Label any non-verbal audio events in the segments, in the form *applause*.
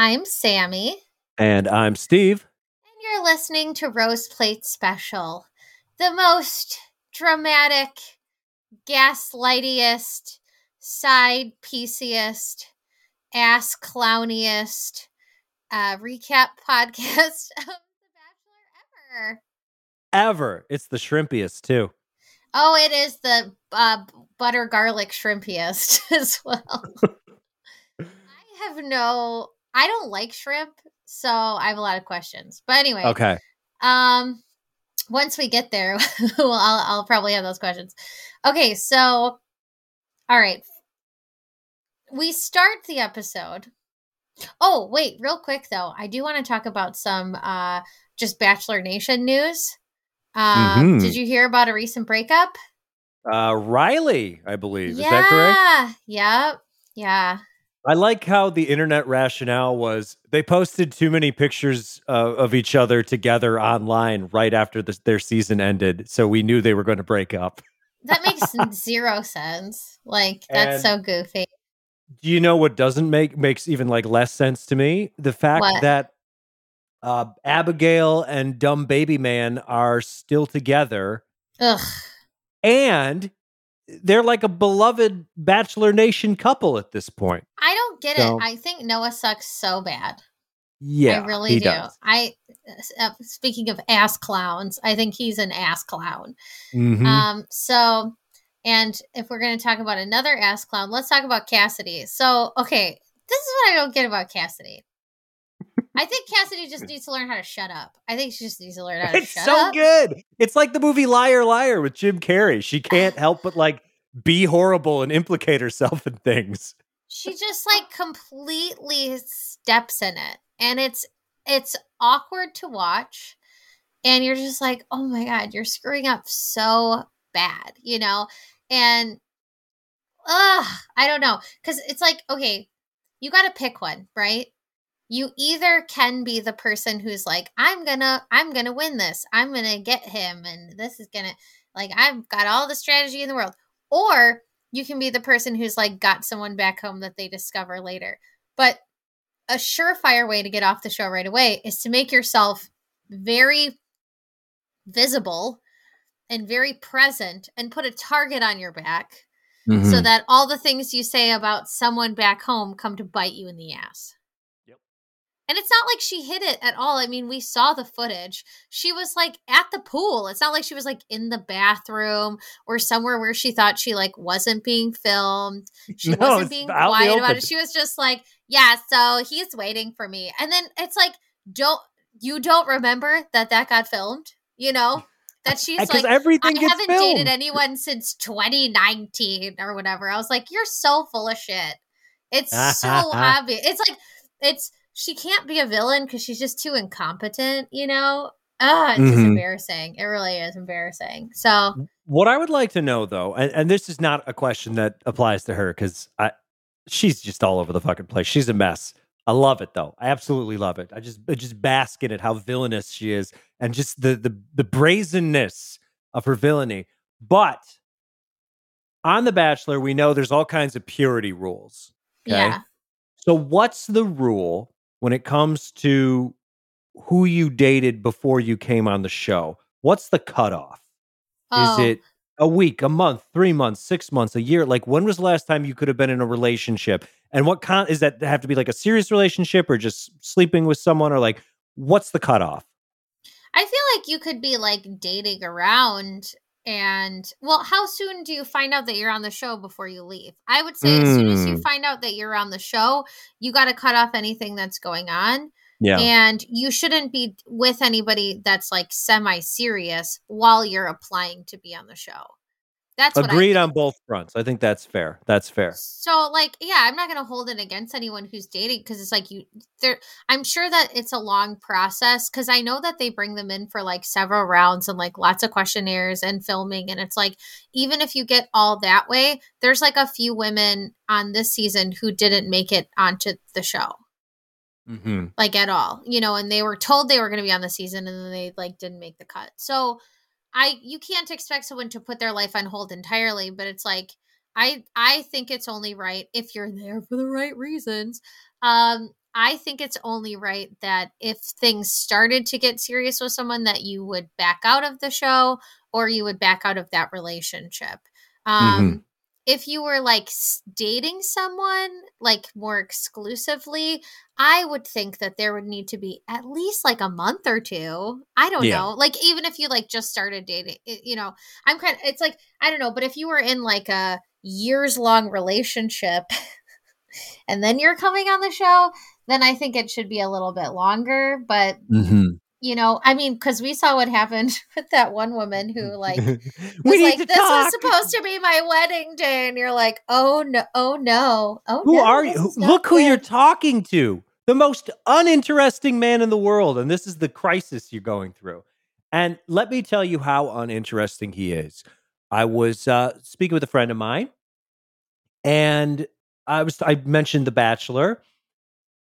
I'm Sammy, And I'm Steve. and you're listening to Rose Plate Special, the most dramatic, gaslightiest, side pieciest, ass clowniest uh, recap *laughs* podcast of The Bachelor ever. Ever. It's the shrimpiest, too. Oh, it is the uh, butter garlic shrimpiest *laughs* as well. *laughs* I have no, I don't like shrimp, so I have a lot of questions. But anyway, Okay. Um, once we get there, *laughs* well, I'll, I'll probably have those questions. Okay, so, all right, we start the episode. Oh, wait, real quick though, I do want to talk about some uh just Bachelor Nation news. Um, Mhm. did you hear about a recent breakup? Uh, Riley, I believe. Is that correct? Yeah. Yep. Yeah. I like how the internet rationale was they posted too many pictures uh, of each other together online right after the, their season ended. So we knew they were going to break up. That makes *laughs* zero sense. Like that's so goofy. Do you know what doesn't make makes even like less sense to me? The fact What? that uh, Abigail and Dumb Baby Man are still together Ugh. and they're like a beloved Bachelor Nation couple at this point. I don't get So- it. I think Noah sucks so bad. Yeah, I really he do. does. I uh, speaking of ass clowns, I think he's an ass clown. Mhm. Um so and if we're going to talk about another ass clown, let's talk about Cassidy. So, okay, this is what I don't get about Cassidy. I think Cassidy just needs to learn how to shut up. I think she just needs to learn how to it's shut so up. So good. It's like the movie Liar Liar with Jim Carrey. She *sighs* can't help but like be horrible and implicate herself in things. she just like completely steps in it and it's it's awkward to watch and you're just like oh my god you're screwing up so bad you know and ugh, i don't know because it's like okay you got to pick one right you either can be the person who's like i'm gonna i'm gonna win this i'm gonna get him and this is gonna like i've got all the strategy in the world or you can be the person who's like got someone back home that they discover later but a surefire way to get off the show right away is to make yourself very visible and very present and put a target on your back Mm-hmm. so that all the things you say about someone back home come to bite you in the ass. And it's not like she hid it at all. I mean, we saw the footage. She was like at the pool. It's not like she was like in the bathroom or somewhere where she thought she like wasn't being filmed. She *laughs* No, wasn't being out in the quiet about it. She was just like, yeah, so he's waiting for me. And then it's like, don't you don't remember that that got filmed? You know? That *laughs* she's uh, like everything I haven't filmed. dated anyone since 2019 or whatever. I was like, you're so full of shit. It's so *laughs* obvious. It's like, it's, she can't be a villain because she's just too incompetent, you know? Ah, it's just Mhm. embarrassing. It really is embarrassing. So, What I would like to know though, and, and this is not a question that applies to her because I she's just all over the fucking place. She's a mess. I love it though. I absolutely love it. I just I just bask in it how villainous she is and just the the the brazenness of her villainy. But on The Bachelor, we know there's all kinds of purity rules. Okay. yeah. So what's the rule when it comes to who you dated before you came on the show? What's the cutoff? Oh, Is it a week, a month, three months, six months, a year? Like when was the last time you could have been in a relationship? And what con is that have to be like a serious relationship or just sleeping with someone or like what's the cutoff? I feel like you could be like dating around and well, how soon do you find out that you're on the show before you leave? I would say as soon as you Mm. find out that you're on the show, you got to cut off anything that's going on. Yeah. And you shouldn't be with anybody that's like semi serious while you're applying to be on the show. That's Agreed on both fronts. I think that's fair. That's fair. So like yeah, I'm not going to hold it against anyone who's dating cuz it's like you there I'm sure that it's a long process cuz I know that they bring them in for like several rounds and like lots of questionnaires and filming and it's like even if you get all that way, there's like a few women on this season who didn't make it onto the show hmm like at all you know and they were told they were going to be on the season and then they like didn't make the cut so i you can't expect someone to put their life on hold entirely but it's like I I think it's only right if you're there for the right reasons. Um, I think it's only right that if things started to get serious with someone, that you would back out of the show or you would back out of that relationship. Um, Mhm. If you were like dating someone like more exclusively, I would think that there would need to be at least like a month or two. I don't Yeah. know. Like even if you like just started dating, it- you know, I'm kind of it's like I don't know, but if you were in like a years long relationship *laughs* and then you're coming on the show, then I think it should be a little bit longer, but Mhm. You know, I mean, because we saw what happened *laughs* with that one woman who like *laughs* was like, "This talk. was supposed to be my wedding day," and you're like, "Oh no, oh no, oh Who no, are you? Look who you're talking to. The most uninteresting man in the world. And this is the crisis you're going through. And let me tell you how uninteresting he is. I was uh, speaking with a friend of mine, and I was I mentioned The Bachelor,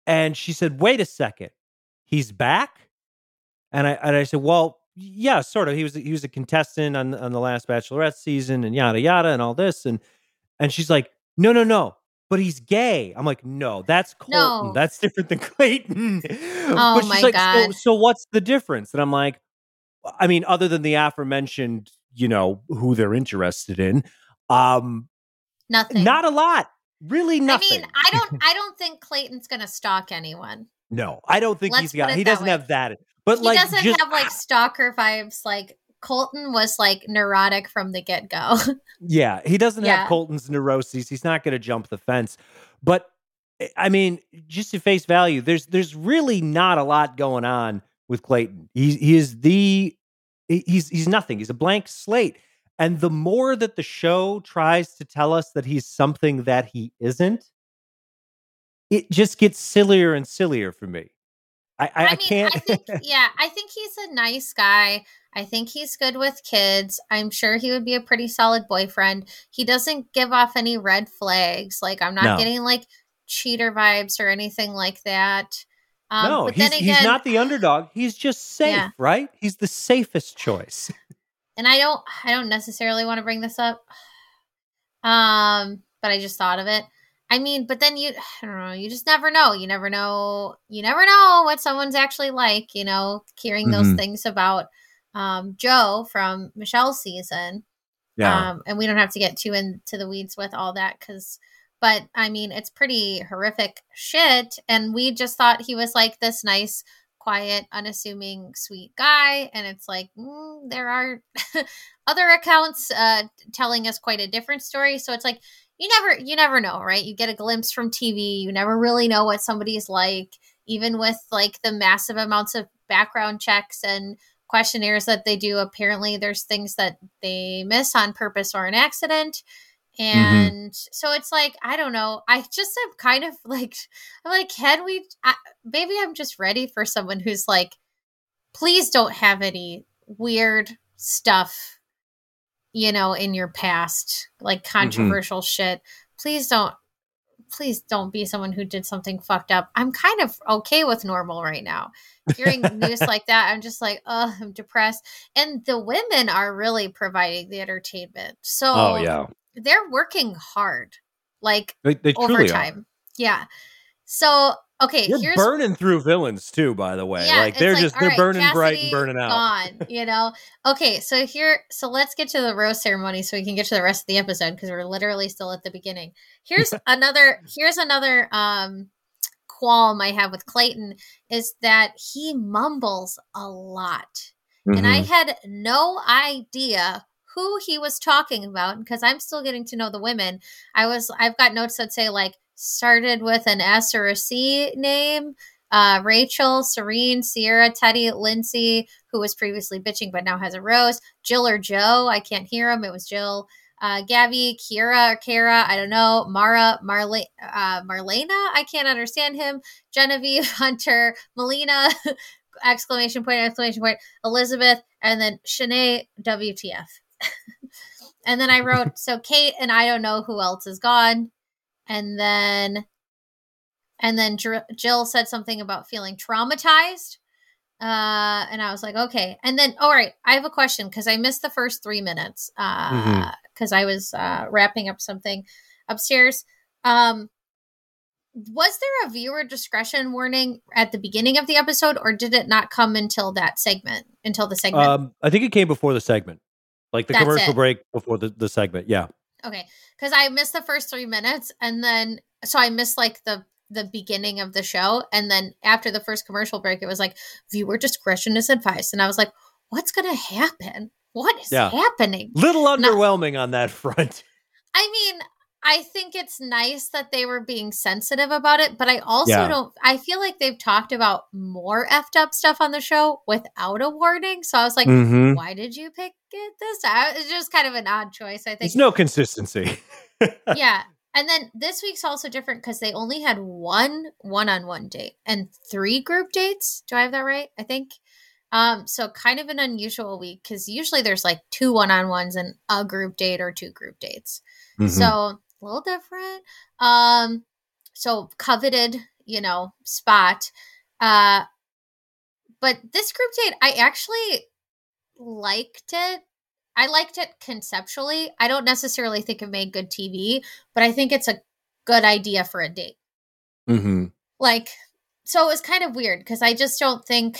and she said, "Wait a second, he's back." And I and I said, "Well, yeah, sort of. He was he was a contestant on on the last Bachelorette season, and yada yada, and all this." And and she's like, "No, no, no." But he's gay. I'm like, no, that's Colton. No. That's different than *laughs* Clayton. Oh but she's my like, So, God. so what's the difference? And I'm like, I mean, other than the aforementioned, you know, who they're interested in, um, Nothing. not a lot. Really I mean, I don't. *laughs* I don't think Clayton's gonna stalk anyone. no, I don't think Let's he's got he doesn't way. have that. But he like doesn't just have like stalker vibes. Like Colton was like neurotic from the get go. *laughs* Yeah, he doesn't Yeah. have Colton's neuroses. He's not going to jump the fence. But eh, I mean, just to face value, there's there's really not a lot going on with Clayton. He he is the he's he's nothing. He's a blank slate. And the more that the show tries to tell us that he's something that he isn't, it just gets sillier and sillier for me. I I, I mean, can't. I think, *laughs* yeah, I think he's a nice guy. I think he's good with kids. I'm sure he would be a pretty solid boyfriend. He doesn't give off any red flags. Like I'm not No. getting like cheater vibes or anything like that. Um, no, but he's then again, he's not the underdog. He's just safe, Yeah. right? He's the safest choice. *laughs* and I don't, I don't necessarily want to bring this up. *sighs* Um, but I just thought of it. I mean, but then you, *sighs* I don't know, you just never know. You never know. You never know what someone's actually like. You know, hearing those Mhm. things about um, Joe from Michelle's season. Um, and we don't have to get too into the weeds with all that because, but I mean, it's pretty horrific shit. And we just thought he was like this nice, quiet, unassuming, sweet guy. And it's like, mm, there are *laughs* other accounts uh, telling us quite a different story. So it's like, you never, you never know, right? You get a glimpse from TV. You never really know what somebody's like, even with like the massive amounts of background checks and questionnaires that they do apparently there's things that they miss on purpose or an accident mm-hmm. and so it's like i don't know i just am kind of *laughs* like i'm like can we I, maybe i'm just ready for someone who's like please don't have any weird stuff you know in your past like mm-hmm. controversial shit please don't please don't be someone who did something fucked up i'm kind of okay with normal right now hearing *laughs* news like that, I'm just like, oh, I'm depressed. And the women are really providing the entertainment. Oh, so oh yeah, they're working hard, like they, they overtime. Yeah. So okay, you're here's burning through villains too, by the way. yeah, like they're just they're right, burning bright and burning out. Gone, you know. Okay, so here, so let's get to the rose ceremony so we can get to the rest of the episode because we're literally still at the beginning. Here's *laughs* another. Here's another um qualm I have with Clayton is that he mumbles a lot, and I Mhm. had no idea who he was talking about because I'm still getting to know the women. I was I've got notes that say like started with an S or a C name. Uh, Rachel, Serene, Sierra, Teddi, Lyndsey, who was previously bitching but now has a rose. Jill or Joe, I can't hear him. It was Jill. Uh, Gabby, Kira or Kara, I don't know. Mara, Marle- uh, Marlena, I can't understand him. Genevieve, *laughs* Hunter, Melina, *laughs* exclamation point, exclamation point, Elizabeth, and then Shanae, WTF. *laughs* and then I wrote, so Kate and I don't know who else is gone. And then, and then Dr- Jill said something about feeling traumatized. Uh, and I was like, okay. And then, all right, I have a question because I missed the first three minutes because I was uh, wrapping up something upstairs. Um, was there a viewer discretion warning at the beginning of the episode, or did it not come until that segment? Until the segment? Um, I think it came before the segment, like the That's commercial it. break before the, the segment. Yeah. Okay, because I missed the first three minutes, and then so I missed like the the beginning of the show, and then after the first commercial break, it was like viewer discretion is advised, and I was like, what's gonna happen? What is Yeah. happening? Little underwhelming on that *laughs* front. I mean, I think it's nice that they were being sensitive about it, but I also Yeah. don't. I feel like they've talked about more effed up stuff on the show without a warning, so I was like, Mhm. why did you pick it this time? It's just kind of an odd choice. I think There's no consistency. *laughs* yeah. And then this week's also different because they only had one one-on-one date and three group dates. Do I have that right? I think. Um, so kind of an unusual week because usually there's like two one-on-ones and a group date or two group dates. Mhm. So a little different. Um, so coveted, you know, spot. Uh, but this group date, I actually liked it. I liked it conceptually. I don't necessarily think it made good TV, but I think it's a good idea for a date. Mhm. Like, so it was kind of weird because I just don't think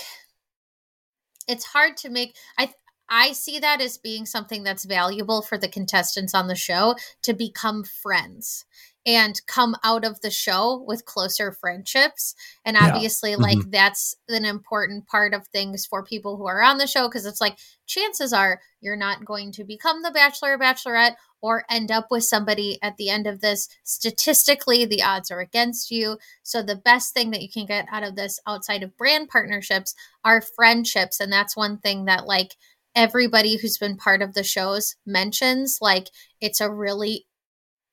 it's hard to make. I I see that as being something that's valuable for the contestants on the show to become friends and come out of the show with closer friendships. And Yeah. obviously, mm-hmm. like, that's an important part of things for people who are on the show because it's like chances are you're not going to become the bachelor or bachelorette or end up with somebody at the end of this. Statistically, the odds are against you. So, the best thing that you can get out of this outside of brand partnerships are friendships. And that's one thing that, like, everybody who's been part of the shows mentions. Like, it's a really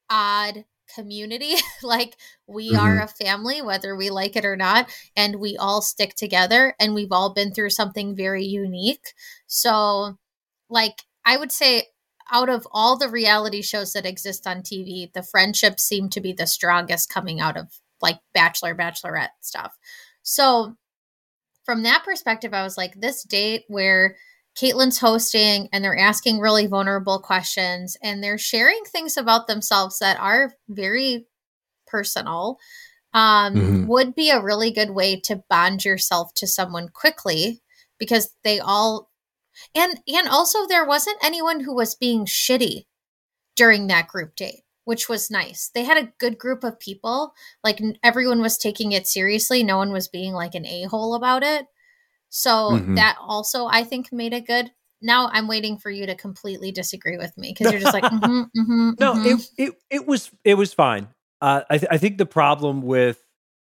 odd community. *laughs* like, we are mm-hmm. a family, whether we like it or not, and we all stick together and we've all been through something very unique. So, like, I would say out of all the reality shows that exist on TV, the friendships seem to be the strongest coming out of like Bachelor, Bachelorette stuff. So, from that perspective, I was like, this date where Kaitlyn's hosting and they're asking really vulnerable questions and they're sharing things about themselves that are very personal um, Mhm. would be a really good way to bond yourself to someone quickly because they all and and also there wasn't anyone who was being shitty during that group date which was nice. They had a good group of people like everyone was taking it seriously. No one was being like an a-hole about it so Mhm. that also i think made it good now i'm waiting for you to completely disagree with me because you're just like *laughs* mm-hmm, mm-hmm, No, mhm. it, it it was it was fine. Uh, I th- I think the problem with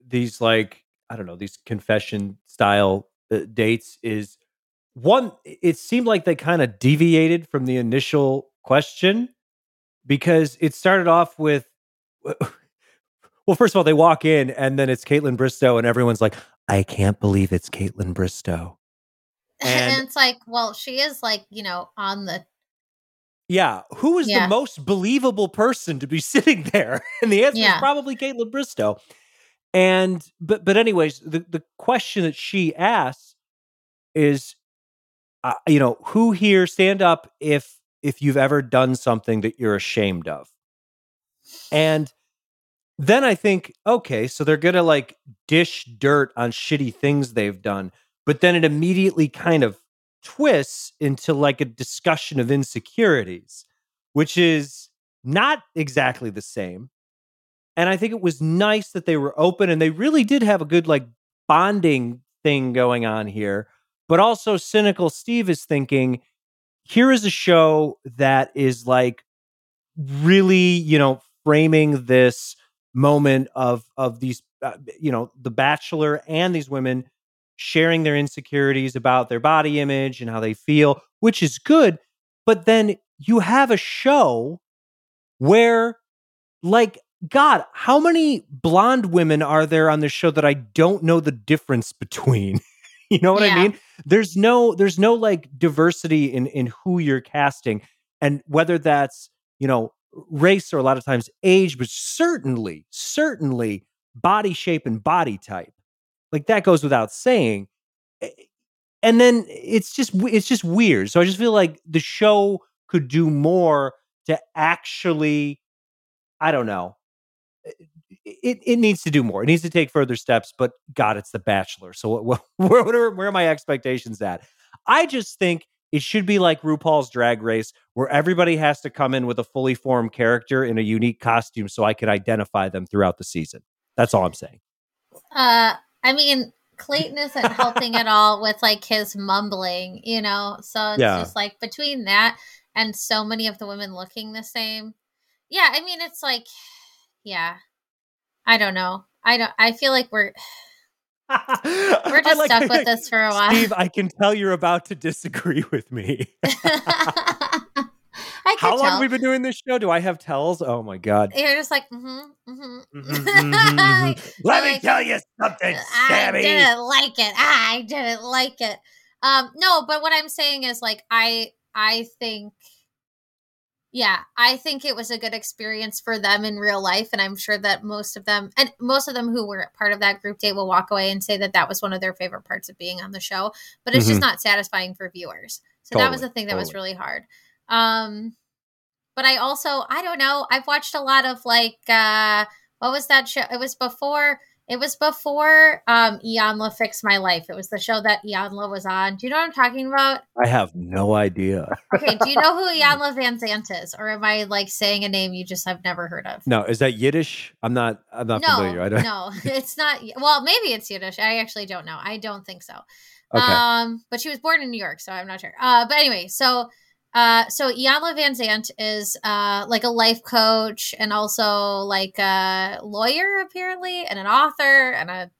these like I don't know these confession style uh, dates is one. It seemed like they kind of deviated from the initial question because it started off with. *laughs* Well, first of all, they walk in and then it's Kaitlyn Bristowe, and everyone's like, "I can't believe it's Kaitlyn Bristowe." *laughs* and, and- it's like well she is like you know on the Yeah, who is Yeah. the most believable person to be *laughs* sitting there? And the answer Yeah. is probably Kaitlyn Bristowe. And but but anyways, the the question that she asks is, uh, you know, who here stand up if if you've ever done something that you're ashamed of? And then I think, okay, so they're gonna like dish dirt on shitty things they've done, but then it immediately kind of twists into like a discussion of insecurities, which is not exactly the same. And I think it was nice that they were open and they really did have a good like bonding thing going on here. But also, cynical Steve is thinking here is a show that is like really, you know, framing this moment of of these uh, you know the bachelor and these women sharing their insecurities about their body image and how they feel which is good but then you have a show where like god how many blonde women are there on this show that i don't know the difference *laughs* between? You know what i mean? There's no there's no like diversity in in who you're casting and whether that's you know race or a lot of times age but certainly certainly body shape and body type like that goes without saying Eh, and then it's just it's just weird. So I just feel like the show could do more to actually, I don't know. It, it needs to do more. It needs to take further steps. But God, it's The Bachelor. So what, *laughs* where, where, where are my expectations at? I just think it should be like RuPaul's Drag Race, where everybody has to come in with a fully formed character in a unique costume, so I could identify them throughout the season. That's all I'm saying. Uh, I mean, Clayton isn't helping at all with like his mumbling, you know. So it's yeah. just like between that and so many of the women looking the same. Yeah, I mean it's like *sighs* yeah. I don't know. I don't I feel like we're we're just like, stuck with this for a while. Steve, I can tell you're about to disagree *laughs* with me. *laughs* How long have we been doing this show? Do I have tells? Oh my god! You're just like, mm-hmm, mm-hmm. mm-hmm, mm-hmm. *laughs* let me tell you something, Sammy. I didn't like it. I didn't like it. Um, no, but what I'm saying is like, I, I think, yeah, I think it was a good experience for them in real life, and I'm sure that most of them, and most of them who were part of that group date, will walk away and say that that was one of their favorite parts of being on the show. But it's mm-hmm. just not satisfying for viewers. So totally, that was the thing that totally. was really hard. Um, but I also I don't know. I've watched a lot of like uh what was that show? It was before it was before um Iyanla Fix My Life. It was the show that Iyanla was on. Do you know what I'm talking about? I have no idea. okay, do you know who *laughs* Iyanla Van Vanzant is? Or am I like saying a name you just have never heard of? No, is that Yiddish? I'm not I'm not no, familiar. I don't No, *laughs* *laughs* it's not well, maybe it's Yiddish. I actually don't know. I don't think so. Okay. Um, but she was born in New York, so I'm not sure. Uh, but anyway, so uh, so Vanzant is uh, like a life coach and also like a lawyer apparently, and an author and a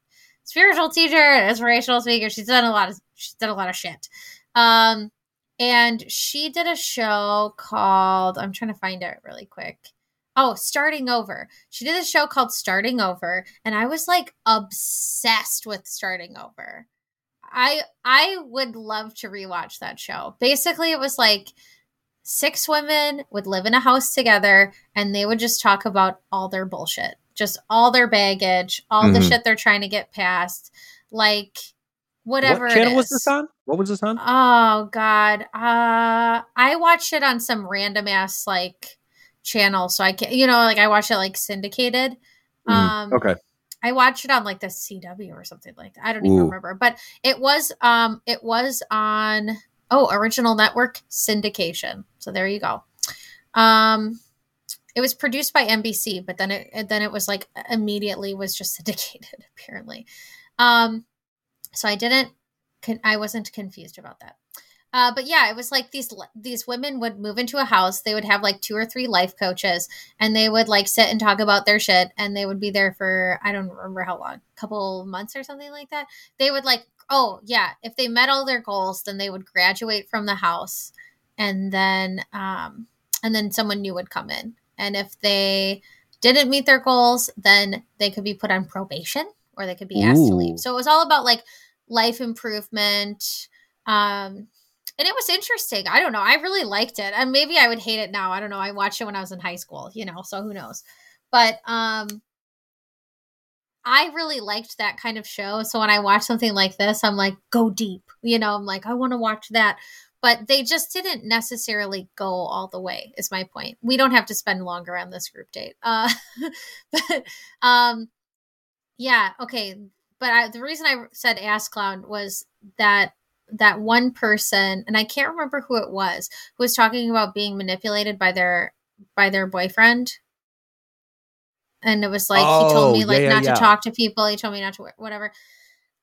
spiritual teacher, and inspirational speaker. She's done a lot of she's done a lot of shit. Um, and she did a show called I'm trying to find it really quick. Oh, Starting Over. She did a show called Starting Over, and I was like obsessed with Starting Over. I I would love to rewatch that show. Basically, it was like six women would live in a house together and they would just talk about all their bullshit, just all their baggage, all mm-hmm. the shit they're trying to get past, like whatever. What channel was this on? What was this on? Oh God, uh, I watched it on some random ass like channel, so I can't. you know, like I watched it like syndicated. Mm-hmm. Um, okay. I watched it on like the CW or something like that. I don't even Ooh. remember, but it was um it was on oh original network syndication. So there you go. Um, it was produced by NBC, but then it then it was like immediately was just *laughs* syndicated apparently. Um, so I didn't I wasn't confused about that. Uh, but yeah, it was like these these women would move into a house. They would have like two or three life coaches, and they would like sit and talk about their shit. And they would be there for I don't remember how long, a couple months or something like that. They would like, oh yeah, if they met all their goals, then they would graduate from the house, and then um, and then someone new would come in. And if they didn't meet their goals, then they could be put on probation or they could be asked Ooh. to leave. So it was all about like life improvement. Um, and it was interesting. I don't know. I really liked it. And maybe I would hate it now. I don't know. I watched it when I was in high school, you know, so who knows. But um I really liked that kind of show. So when I watch something like this, I'm like, go deep. You know, I'm like, I want to watch that. But they just didn't necessarily go all the way, is my point. We don't have to spend longer on this group date. Uh *laughs* but um yeah, okay. But I, the reason I said ass clown was that that one person, and I can't remember who it was, who was talking about being manipulated by their by their boyfriend. And it was like oh, he told me oh, like yeah, not yeah. to talk to people. He told me not to whatever.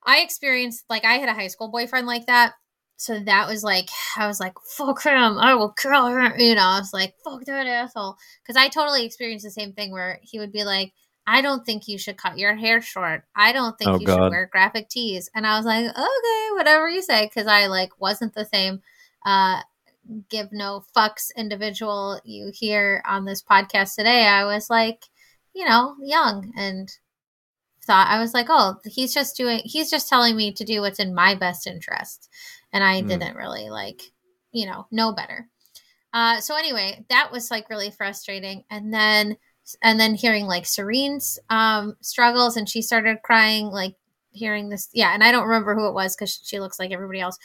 I experienced like I had a high school boyfriend like that. So that was like I was like fuck him, I will kill him. You know, I was like fuck that asshole because I totally experienced the same thing where he would be like, I don't think you should cut your hair short. I don't think oh, you God. should wear graphic tees. And I was like, okay, whatever you say, because I like wasn't the same uh give no fucks individual you hear on this podcast today. I was like, you know, young and thought I was like, oh, he's just doing he's just telling me to do what's in my best interest. And I mm. didn't really like, you know, know better. Uh so anyway, that was like really frustrating. And then and then hearing like Serene's um, struggles, and she started crying like hearing this. Yeah, and I don't remember who it was because she looks like everybody else.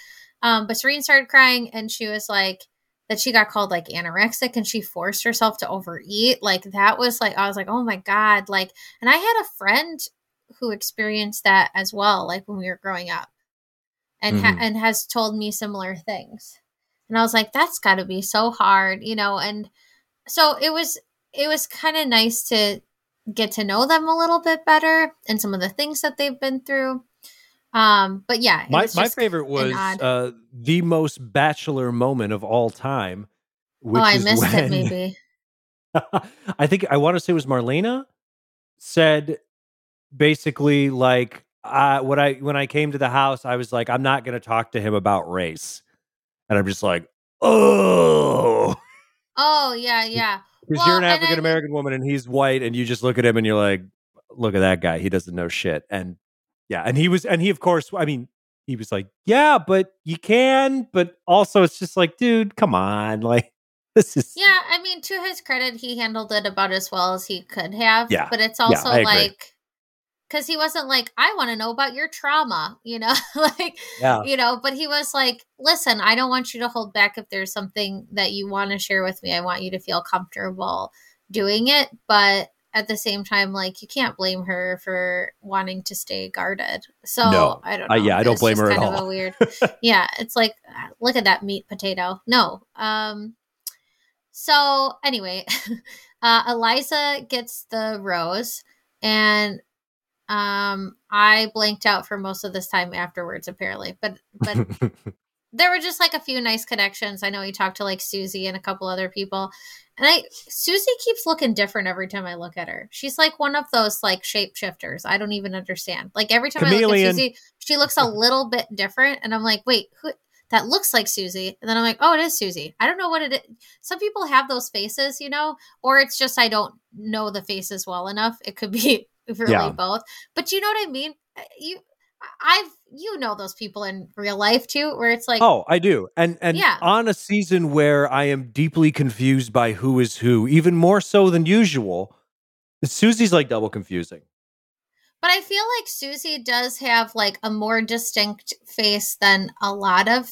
Um, but Serene started crying, and she was like that she got called like anorexic, and she forced herself to overeat. Like that was like I was like, oh my god, like. And I had a friend who experienced that as well, like when we were growing up, and ha- Mhm. and has told me similar things. And I was like, that's got to be so hard, you know. And so it was it was kind of nice to get to know them a little bit better and some of the things that they've been through. Um, but yeah, My my favorite was odd- uh, the most bachelor moment of all time. Which oh, I is missed when, it. Maybe. *laughs* I think I want to say it was Marlena said basically like uh, what I when I came to the house, I was like, I'm not going to talk to him about race, and I'm just like, oh, Oh yeah, yeah. Because Well, you're an African American woman and he's white, and you just look at him and you're like, look at that guy, he doesn't know shit, and yeah, and he was, and he of course, I mean. He was like, "Yeah, but you can, but also it's just like, dude, come on, *laughs* like this is Yeah, I mean, to his credit, he handled it about as well as he could have. Yeah, But it's yeah, also agree. like, because he wasn't like, I want to know about your trauma, you know? *laughs* like, yeah, you know, but he was like, listen, I don't want you to hold back if there's something that you want to share with me. I want you to feel comfortable doing it. But at the same time, like, you can't blame her for wanting to stay guarded. So No. I don't know. I- yeah, I don't blame her at kind of all. a weird *laughs* yeah it's like ah, look at that meat potato no um so anyway *laughs* uh eliza gets the rose and um i blanked out for most of this time afterwards apparently but but *laughs* there were just like a few nice connections. I know he talked to like susie and a couple other people and i susie keeps looking different every time i look at her. She's like one of those like shapeshifters. I don't even understand. Like every time i look at susie she looks a *laughs* little bit different and i'm like wait who that looks like susie? And then i'm like oh it is susie. I don't know what it is some people have those faces you know or it's just i don't know the faces well enough. It could be really Yeah. both but you know what i mean Uh, you i've you know those people in real life too where it's like oh, I do, and and Yeah. on a season where I am deeply confused by who is who, even more so than usual. Susie's like double confusing. But I feel like Susie does have like a more distinct face than a lot of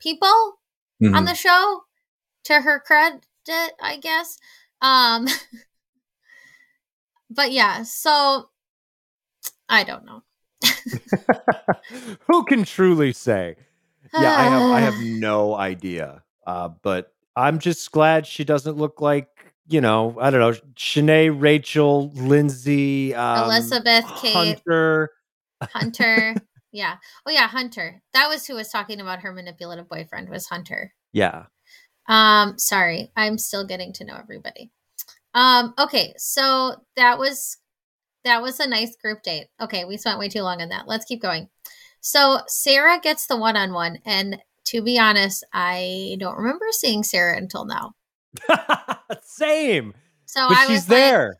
people Mm-hmm. on the show. To her credit, I guess. Um *laughs* But yeah, so I don't know. *laughs* *laughs* Who can truly say? Yeah, I have I have *sighs* no idea. Uh, but I'm just glad she doesn't look like you know I don't know Shanae, Rachel, Lyndsey, um, Elizabeth, Kate. Hunter. Hunter. *laughs* yeah. Oh yeah, Hunter. That was who was talking about her manipulative boyfriend was Hunter. Yeah, Um, sorry, I'm still getting to know everybody. Um, okay, so that was that was a nice group date. Okay, we spent way too long on that. Let's keep going. So Sarah gets the one on one, and to be honest, I don't remember seeing Sarah until now. *laughs* same. So But I she's was like, there.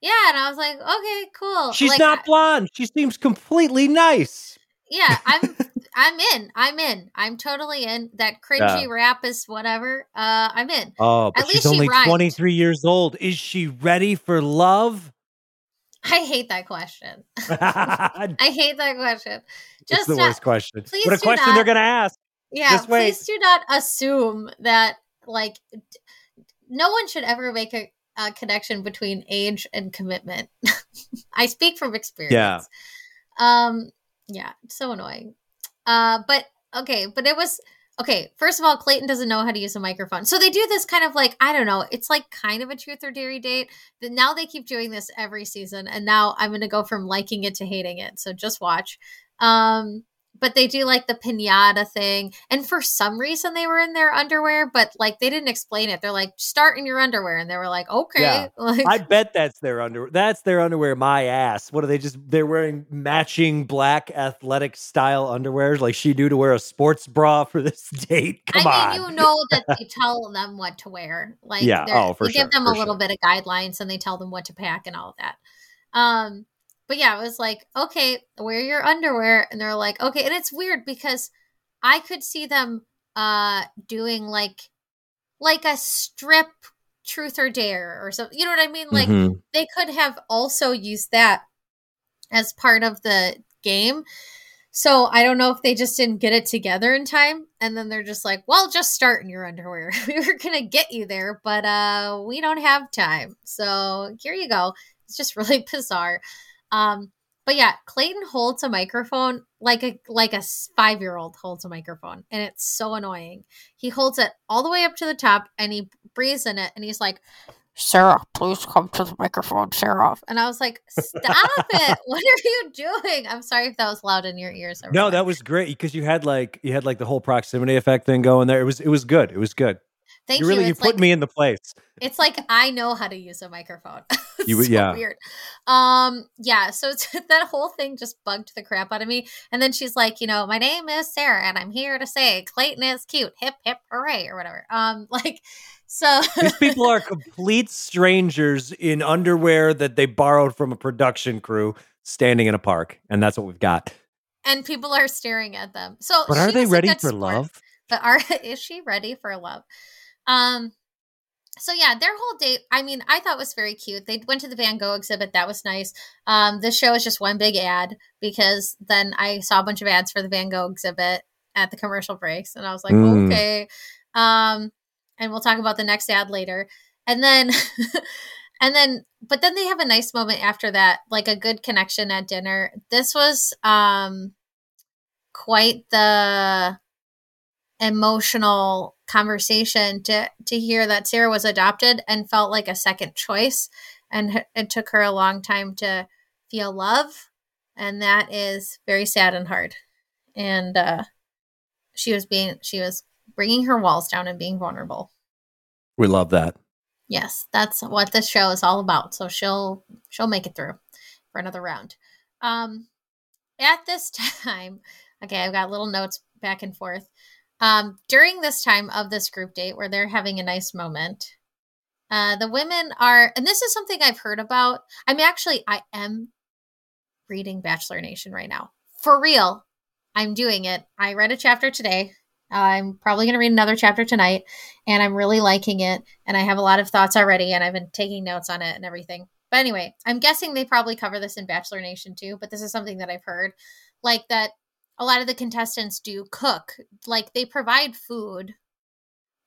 yeah, and I was like, okay, cool. She's Like, not blonde. She seems completely nice. Yeah, I'm *laughs* I'm in. I'm in. I'm totally in. That cringy Yeah. rap is whatever. Uh, I'm in. Oh, but At she's least she only rhymed. 23 years old. Is she ready for love? I hate that question. *laughs* I hate that question. Just the not- worst question. please what a question not- they're going to ask. Yeah, Just wait. please do not assume that like d- no one should ever make a, a connection between age and commitment. *laughs* I speak from experience. Yeah. Um yeah, so annoying. Uh but okay, but it was okay, first of all, Clayton doesn't know how to use a microphone. So they do this kind of like, I don't know, it's like kind of a truth or dairy date. That now they keep doing this every season and now I'm going to go from liking it to hating it. So just watch. Um but they do like the pinata thing. And for some reason they were in their underwear, but like they didn't explain it. They're like, start in your underwear. And they were like, okay. Yeah. *laughs* Like, I bet that's their underwear. That's their underwear. My ass. What are they just? They're wearing matching black athletic style underwears, like she knew to wear a sports bra for this *laughs* date. Come I on. mean, you know that they *laughs* tell them what to wear. Like, Yeah, oh, for they give them a little sure. bit of guidelines and they tell them what to pack and all of that. Um, but yeah, it was like, okay, wear your underwear, and they're like, okay, and it's weird because I could see them uh doing like like a strip truth or dare or something. You know what I mean? Like Mhm. they could have also used that as part of the game. So I don't know if they just didn't get it together in time and then they're just like, "Well, just start in your underwear. we *laughs* were going to get you there, but uh we don't have time." So here you go. It's just really *laughs* bizarre. Um but yeah, Clayton holds a microphone like a like a 5-year-old holds a microphone and it's so annoying. He holds it all the way up to the top and he breathes in it and he's like, Sarah, please come to the microphone, Sarah. And I was like, stop *laughs* it. What are you doing? I'm sorry if that was loud in your ears. No, that was great because you had like you had like the whole proximity effect thing going there. It was it was good. It was good. Thank you. Really, you. you put like, me in the place. It's like I know how to use a microphone. *laughs* you so yeah. weird. Um, yeah. So *laughs* that whole thing just bugged the crap out of me. And then she's like, you know, my name is Sarah, and I'm here to say Clayton is cute. Hip hip hooray or whatever. Um, *laughs* like so these people are complete strangers in underwear that they borrowed from a production crew standing in a park, and that's what we've got. And people are staring at them. So, but are they ready for sport, love? But are is she ready for love? Um. So yeah, their whole date. I mean, I thought was very cute. They went to the Van Gogh exhibit. That was nice. Um, this show is just one big ad because then I saw a bunch of ads for the Van Gogh exhibit at the commercial breaks, and I was like, mm. okay. Um, and we'll talk about the next ad later. And then *laughs* and then but then they have a nice moment after that, like a good connection at dinner. This was um quite the emotional conversation to to hear that Sarah was adopted and felt like a second choice and it took her a long time to feel love and that is very sad and hard. And uh she was being she was bringing her walls down and being vulnerable. We love that. Yes, that's what this show is all about. So she'll she'll make it through for another round. Um, at this *laughs* time, okay, I've got little notes back and forth. Um, during this time of this group date where they're having a nice moment, uh, the women are, and this is something I've heard about. I'm actually, I am reading Bachelor Nation right now. For real. I'm doing it. I read a chapter today. I'm probably going to read another chapter tonight, and I'm really liking it. And I have a lot of thoughts already, and I've been taking notes on it and everything. But anyway, I'm guessing they probably cover this in Bachelor Nation too, but this is something that I've heard. Like that a lot of the contestants do cook, like they provide food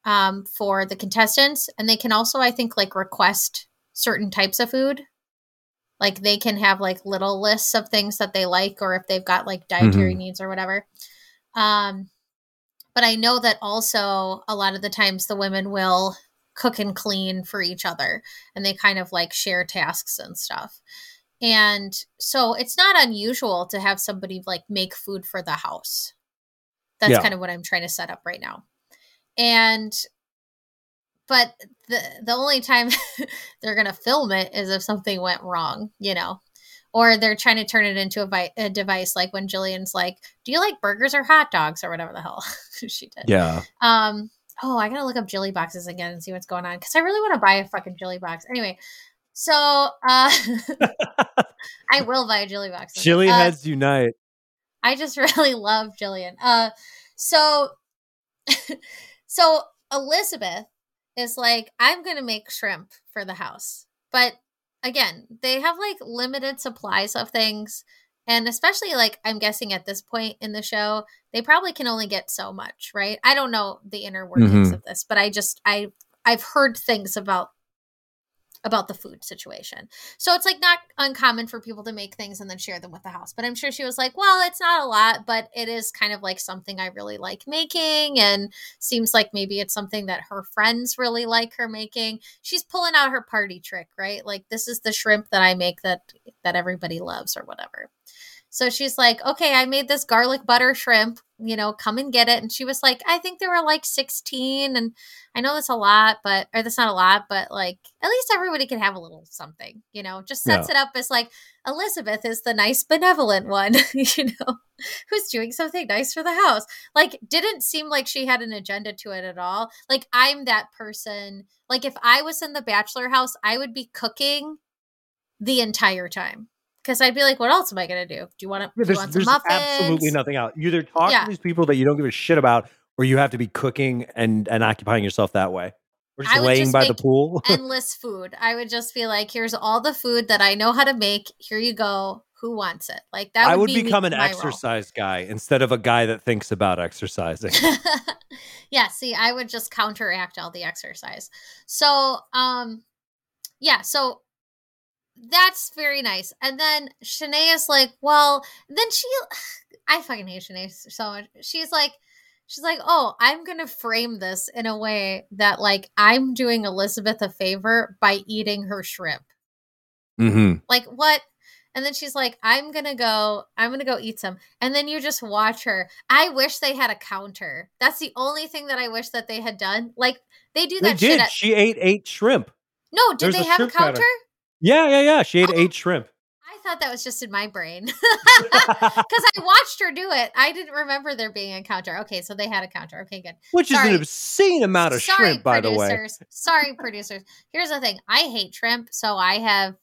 um, for the contestants, and they can also, I think, like request certain types of food. Like they can have like little lists of things that they like, or if they've got like dietary mm-hmm. needs or whatever. Um, but I know that also a lot of the times the women will cook and clean for each other and they kind of like share tasks and stuff. And so it's not unusual to have somebody like make food for the house. That's yeah. kind of what I'm trying to set up right now. And but the the only time *laughs* they're going to film it is if something went wrong, you know or they're trying to turn it into a, vi- a, device like when Jillian's like, "Do you like burgers or hot dogs or whatever the hell *laughs* she did?" Yeah. Um. Oh, I gotta look up Jilly boxes again and see what's going on because I really want to buy a fucking Jilly box. Anyway, so uh, *laughs* I *laughs* will buy a Jilly box. Chili uh, heads unite. I just *laughs* really love Jillian. Uh, so, so Elizabeth is like, I'm gonna make shrimp for the house, but again, they have like limited supplies of things. And especially like I'm guessing at this point in the show, they probably can only get so much, right? I don't know the inner workings mm-hmm. of this, but I just I I've heard things about about the food situation. So it's like not uncommon for people to make things and then share them with the house. But I'm sure she was like, well, it's not a lot, but it is kind of like something I really like making and seems like maybe it's something that her friends really like her making. She's pulling out her party trick, right? Like this is the shrimp that I make that that everybody loves or whatever. So she's like, okay, I made this garlic butter shrimp, you know, come and get it. And she was like, I think there were like 16. And I know that's a lot, but, or that's not a lot, but like, at least everybody can have a little something, you know, just sets yeah. it up as like, Elizabeth is the nice, benevolent one, *laughs* you know, who's doing something nice for the house. Like, didn't seem like she had an agenda to it at all. Like, I'm that person. Like, if I was in the bachelor house, I would be cooking the entire time because I'd be like, what else am I going to do? Do you want to? Yeah, there's, want there's absolutely nothing out. You either talk yeah. to these people that you don't give a shit about, or you have to be cooking and and occupying yourself that way. Or just laying just by the pool. *laughs* endless food. I would just be like, here's all the food that I know how to make. Here you go. who wants it. Like that. I would would be become an my role. exercise guy instead of a guy that thinks about exercising. *laughs* yeah, see, I would just counteract all the exercise. So, um, yeah, so that's very nice. And then Shanae is like, well, then she, *sighs* I fucking hate Shanae so much. She's like, she's like, oh, I'm gonna frame this in a way that like I'm doing Elizabeth a favor by eating her shrimp. mm-hmm. Like what? And then she's like, I'm gonna go, I'm gonna go eat some. And then you just watch her. I wish they had a counter. That's the only thing that I wish that they had done. Like they do They that shit did. at She ate eight shrimp. No, did There's they have a counter. counter? Yeah, yeah, yeah. She ate Oh. eight shrimp. I thought that was just in my brain. *laughs* *laughs* Because I watched her do it. I didn't remember there being a counter. Okay, so they had a counter. Okay, good. Which is an obscene amount of Sorry, shrimp, by the way. Sorry, producers. Here's the thing. I hate shrimp, so I have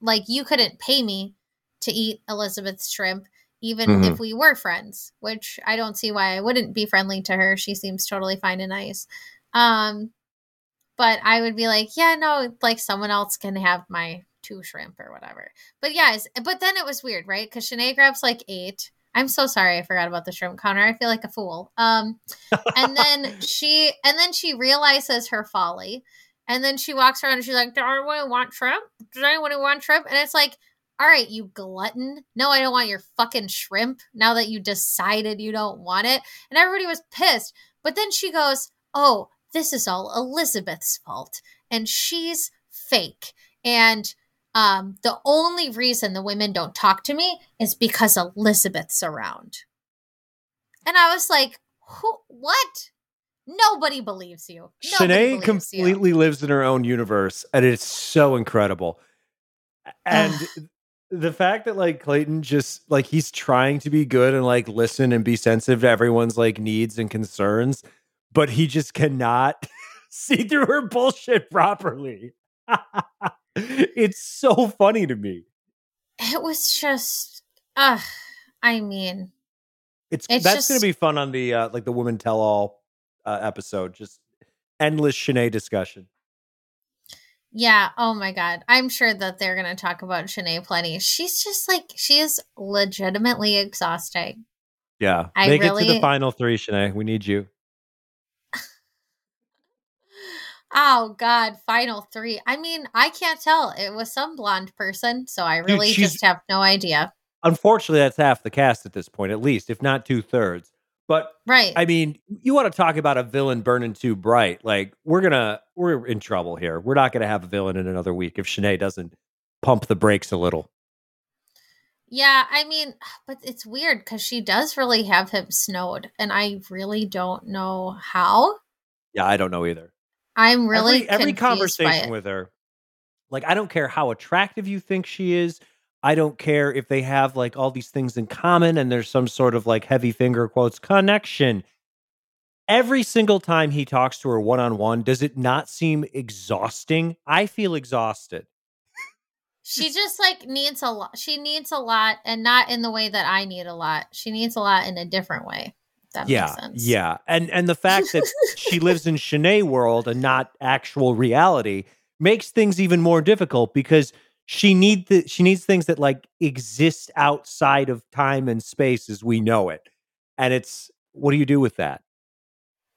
like you couldn't pay me to eat Elizabeth's shrimp, even Mhm. if we were friends, which I don't see why I wouldn't be friendly to her. She seems totally fine and nice. Um, but I would be like, yeah, no, like someone else can have my two shrimp or whatever. But yeah, but then it was weird, right? Because Shanae grabs like eight. I'm so sorry I forgot about the shrimp counter. I feel like a fool. Um, and then *laughs* she and then she realizes her folly, and then she walks around and she's like, "Does anyone want shrimp? Does anyone want shrimp?" And it's like, "All right, you glutton. No, I don't want your fucking shrimp. Now that you decided you don't want it." And everybody was pissed. But then she goes, "Oh, this is all Elizabeth's fault, and she's fake." And um, the only reason the women don't talk to me is because Elizabeth's around. And I was like, Who, what? Nobody believes you. Nobody Shanae believes completely lives in her own universe, and it's so incredible. And the fact that like Clayton just like he's trying to be good and like listen and be sensitive to everyone's like needs and concerns, but he just cannot *laughs* see through her bullshit properly. *laughs* it's so funny to me. It was just, uh, I mean, It's, It's that's going to be fun on the uh, like the woman tell all uh, episode. Just endless Shanae discussion. yeah, oh my God. I'm sure that they're going to talk about Shanae plenty. She's just like, she is legitimately exhausting. Yeah, I make it to the final three, Shanae. We need you. Oh God, final three. I mean, I can't tell. It was some blonde person, so I really she's- just have no idea. Unfortunately, that's half the cast at this point, at least, if not two thirds. But Right. I mean, you want to talk about a villain burning too bright? Like we're gonna we're in trouble here. We're not gonna have a villain in another week if Shanae doesn't pump the brakes a little. Yeah, I mean, *sighs* but it's weird because she does really have him snowed, and I really don't know how. Yeah, I don't know either. I'm really every, every conversation with her like i don't care how attractive you think she is i don't care if they have like all these things in common and there's some sort of like heavy finger quotes connection every single time he talks to her one-on-one does it not seem exhausting i feel exhausted She just like needs a lot. She needs a lot, and not in the way that I need a lot. She needs a lot in a different way. That yeah makes sense. yeah and and the fact that *laughs* she lives in Shanae world and not actual reality makes things even more difficult because she need the, she needs things that like exist outside of time and space as we know it and it's what do you do with that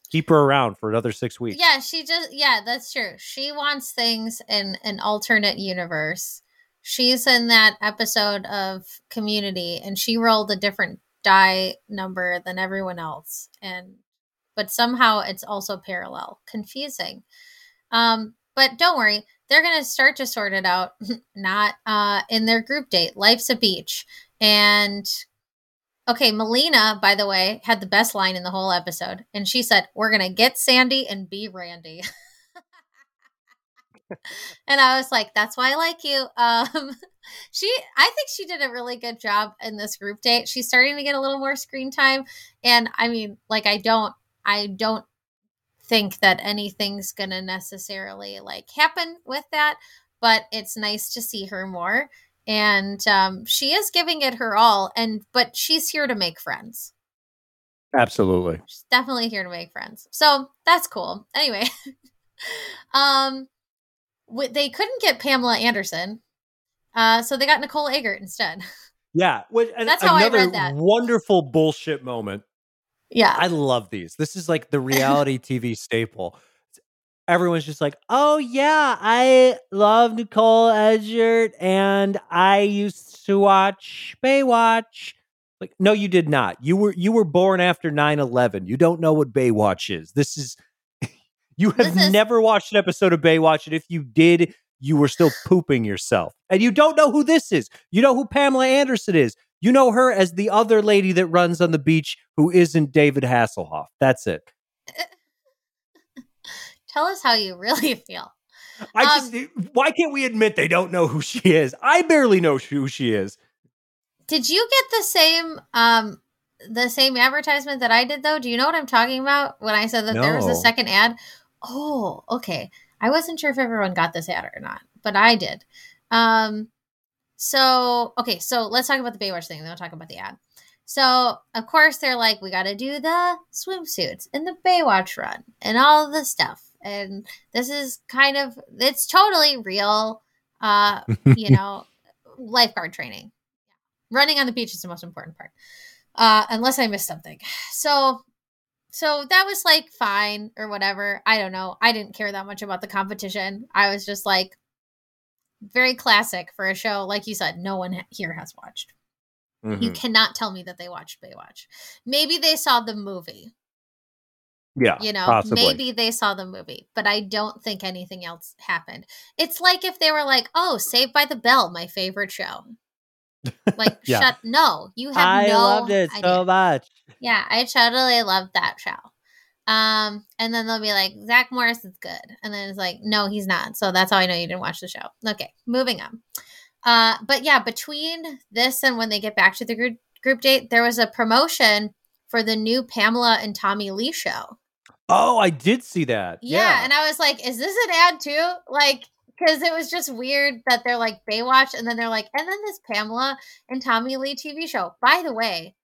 keep her around for another six weeks Yeah, she just yeah, that's true. She wants things in an alternate universe. She's in that episode of Community and she rolled a different die number than everyone else and but somehow it's also parallel. Confusing. Um but don't worry, they're going to start to sort it out *laughs* not uh in their group date. Life's a beach and Okay, Melina, by the way, had the best line in the whole episode. And she said, We're going to get Sandy and be Randy. *laughs* and I was like, That's why I like you. *laughs* Um, she, I think she did a really good job in this group date. She's starting to get a little more screen time. And I mean, like, I don't, I don't think that anything's going to necessarily like happen with that, but it's nice to see her more. And um, she is giving it her all and but she's here to make friends. Absolutely. She's definitely here to make friends. So that's cool. Anyway *laughs* um w- they couldn't get pamela anderson uh, so they got nicole eggert instead *laughs* Yeah, which, and That's how I read that. wonderful bullshit moment. Yeah. I love these. This is like the reality *laughs* TV staple. Everyone's just like, "Oh yeah, I love Nicole Eggert, and I used to watch Baywatch." Like, no, you did not. You were you were born after 9-11. You don't know what Baywatch is. This is *laughs* you have is- never watched an episode of Baywatch, and if you did, you were still pooping yourself. And you don't know who this is. You know who Pamela Anderson is. You know her as the other lady that runs on the beach who isn't David Hasselhoff. That's it. *laughs* Tell us how you really *laughs* feel. I Um, just why can't we admit they don't know who she is? I barely know who she is. Did you get the same um the same advertisement that I did though? Do you know what I'm talking about when I said that there was a second ad? Oh, okay. I wasn't sure if everyone got this ad or not, but I did. Um so okay, so let's talk about the Baywatch thing, then we'll talk about the ad. So of course they're like, we gotta do the swimsuits and the Baywatch run and all the stuff. And this is kind of it's totally real uh, *laughs* you know, lifeguard training. Running on the beach is the most important part. Uh, unless I missed something. So so that was like fine or whatever. I don't know. I didn't care that much about the competition. I was just like very classic for a show like you said no one here has watched. You Mhm. cannot tell me that they watched Baywatch. Maybe they saw the movie. Yeah, You know, possibly. maybe they saw the movie, but I don't think anything else happened. It's like if they were like, "Oh, Saved by the Bell, my favorite show." Like, *laughs* Yeah. shut. No, you have I no loved it idea. so much. Yeah, I totally loved that show. Um, and then they'll be like, Zach Morris is good, and then it's like, no, he's not. So that's how I know you didn't watch the show. Okay, moving on. Uh, but yeah, between this and when they get back to the group group date, there was a promotion for the new Pamela and Tommy Lee show. Oh, I did see that. Yeah, Yeah. and I was like, is this an ad too? Like, because it was just weird that they're like Baywatch, and then they're like, and then this Pamela and Tommy Lee TV show. By the way,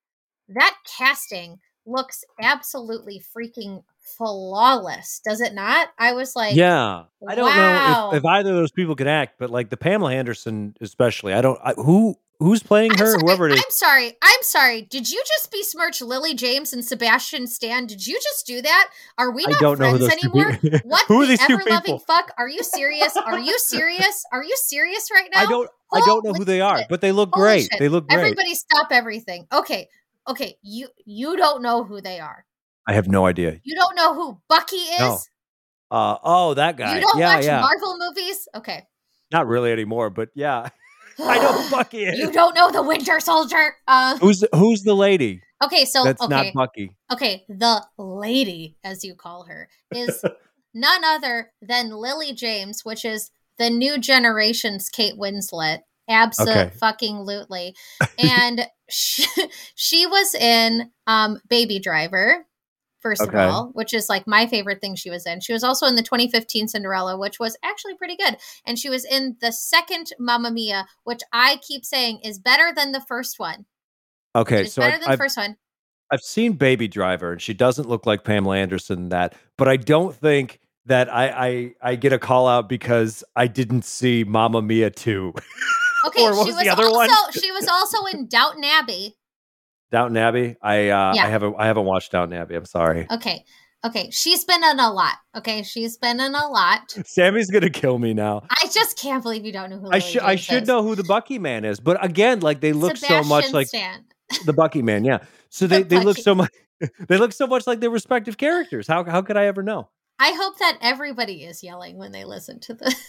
that casting looks absolutely freaking flawless, does it not? I was like, yeah. I don't wow. know if, if either of those people can act, but like the Pamela Anderson, especially. I don't. I, who who's playing I'm her? sorry, Whoever it is. I'm sorry. I'm sorry. Did you just besmirch Lily James and Sebastian Stan? Did you just do that? Are we not friends anymore? *laughs* What who are the these two ever loving people? fuck? Are you serious? Are you serious? Are you serious right now? I don't. I don't know who they are, shit. but they look Holy great. shit. They look great. Everybody stop everything. Okay. Okay. You you don't know who they are. I have no idea. You don't know who Bucky is? No. Uh, oh, that guy. You don't yeah, watch yeah. Marvel movies? Okay. Not really anymore, but yeah. *laughs* I know who *sighs* Bucky is. You don't know the Winter Soldier. Uh, Who's who's the lady? okay, so That's okay. not Bucky. Okay, the lady, as you call her, is *laughs* none other than Lily James, which is the new generation's Kate Winslet. Absolutely. And she, *laughs* she was in um, Baby Driver, first Okay. of all, which is like my favorite thing she was in. She was also in the 2015 Cinderella, which was actually pretty good. And she was in the second Mamma Mia, which I keep saying is better than the first one. Okay, so better I've, than the I've, first one. I've seen Baby Driver, and she doesn't look like Pamela Anderson in that, but I don't think that I I, I get a call out because I didn't see Mamma Mia 2. Okay, *laughs* she was was the other also *laughs* she was also in Downton Abbey. Downton Abbey. I uh, Yeah. I haven't I haven't watched Downton Abbey. I'm sorry. Okay. Okay. She's been in a lot. Okay. She's been in a lot. Sammy's gonna kill me now. I just can't believe you don't know who I should I should is. know who the Bucky man is, but again, like they look so much Sebastian like Stan. the Bucky man. Yeah, so they, The they look so much *laughs* they look so much like their respective characters. How how could I ever know? I hope that everybody is yelling when they listen to the. *laughs*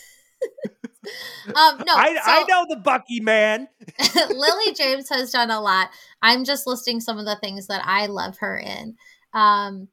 *laughs* um, no, I I know the Bucky man. *laughs* Lily James has done a lot. I'm just listing some of the things that I love her in. Um,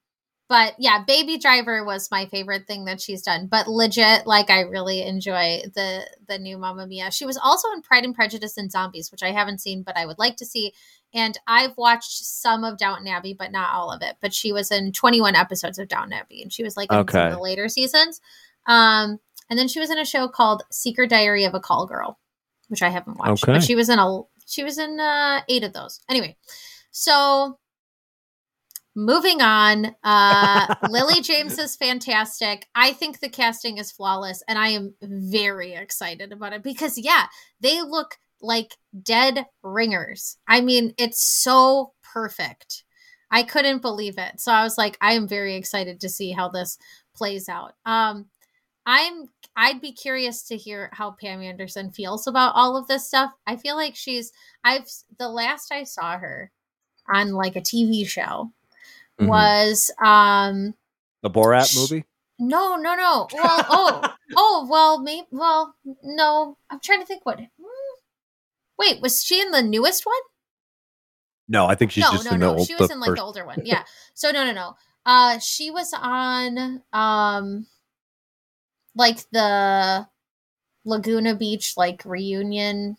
but yeah, Baby Driver was my favorite thing that she's done. But legit, like I really enjoy the the new Mamma Mia. She was also in Pride and Prejudice and Zombies, which I haven't seen, but I would like to see. And I've watched some of Downton Abbey, but not all of it. But she was in 21 episodes of Downton Abbey, and she was like in some of Okay. the later seasons. Um, and then she was in a show called Secret Diary of a Call Girl, which I haven't watched. Okay. But she was in a she was in uh, eight of those. Anyway, so moving on. Uh, *laughs* Lily James is fantastic. I think the casting is flawless, and I am very excited about it because yeah, they look like dead ringers. I mean, it's so perfect. I couldn't believe it. So I was like, I am very excited to see how this plays out. Um, I'm I'd be curious to hear how Pam Anderson feels about all of this stuff. I feel like she's I've the last I saw her on like a TV show Mhm. was um The Borat movie? no no no well oh oh well maybe well no I'm trying to think what hmm. wait was she in the newest one No, I think she's no just no in no the old she was in like first- the older one *laughs* yeah so no no no uh she was on um like the Laguna Beach like reunion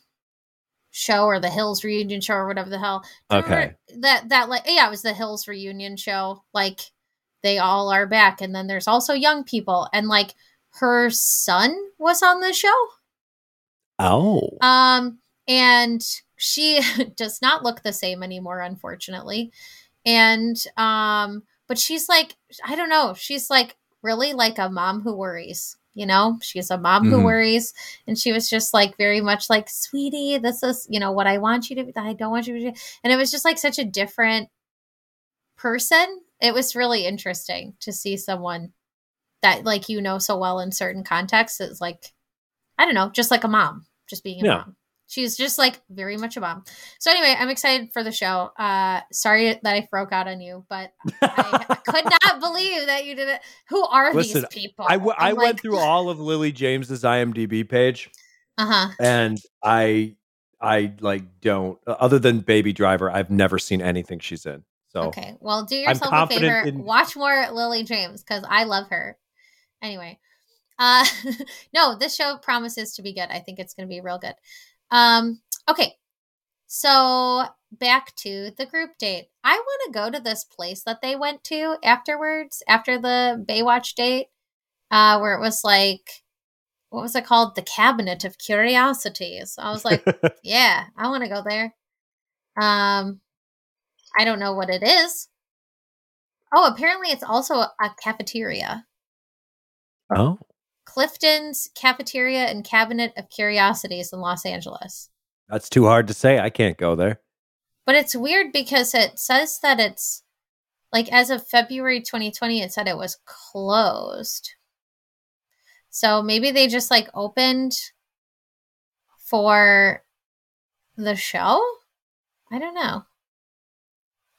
show or the Hills reunion show or whatever the hell. Okay. That that like yeah, it was the Hills reunion show. Like they all are back and then there's also young people and like her son was on the show. Oh. Um, and she *laughs* does not look the same anymore, unfortunately. And um, but she's like, I don't know, she's like really like a mom who worries. You know, she's a mom who Mhm. worries, and she was just like very much like, "Sweetie, this is you know what I want you to. I don't want you to." do." And it was just like such a different person. It was really interesting to see someone that like you know so well in certain contexts is like I don't know, just like a mom, just being a Yeah. mom. She's just like very much a mom. So anyway, I'm excited for the show. Uh sorry that I broke out on you, but I *laughs* could not believe that you did it. Who are Listen, these people? I, w- I I'm went through all of Lily James's IMDb page, Uh-huh. and I I like don't other than Baby Driver. I've never seen anything she's in. So Okay. Well, do yourself a favor. in- Watch more Lily James because I love her. Anyway. Uh *laughs* no, this show promises to be good. I think it's gonna be real good. Um, okay. So back to the group date. I want to go to this place that they went to afterwards, after the Baywatch date, uh, where it was like what was it called? The Cabinet of Curiosities. I was like, *laughs* yeah, I want to go there. Um, I don't know what it is. Oh, apparently it's also a, a cafeteria. oh, Clifton's Cafeteria and Cabinet of Curiosities in Los Angeles. that's too hard to say. I can't go there. But it's weird because it says that it's like as of February 2020, it said it was closed. So maybe they just like opened for the show? I don't know.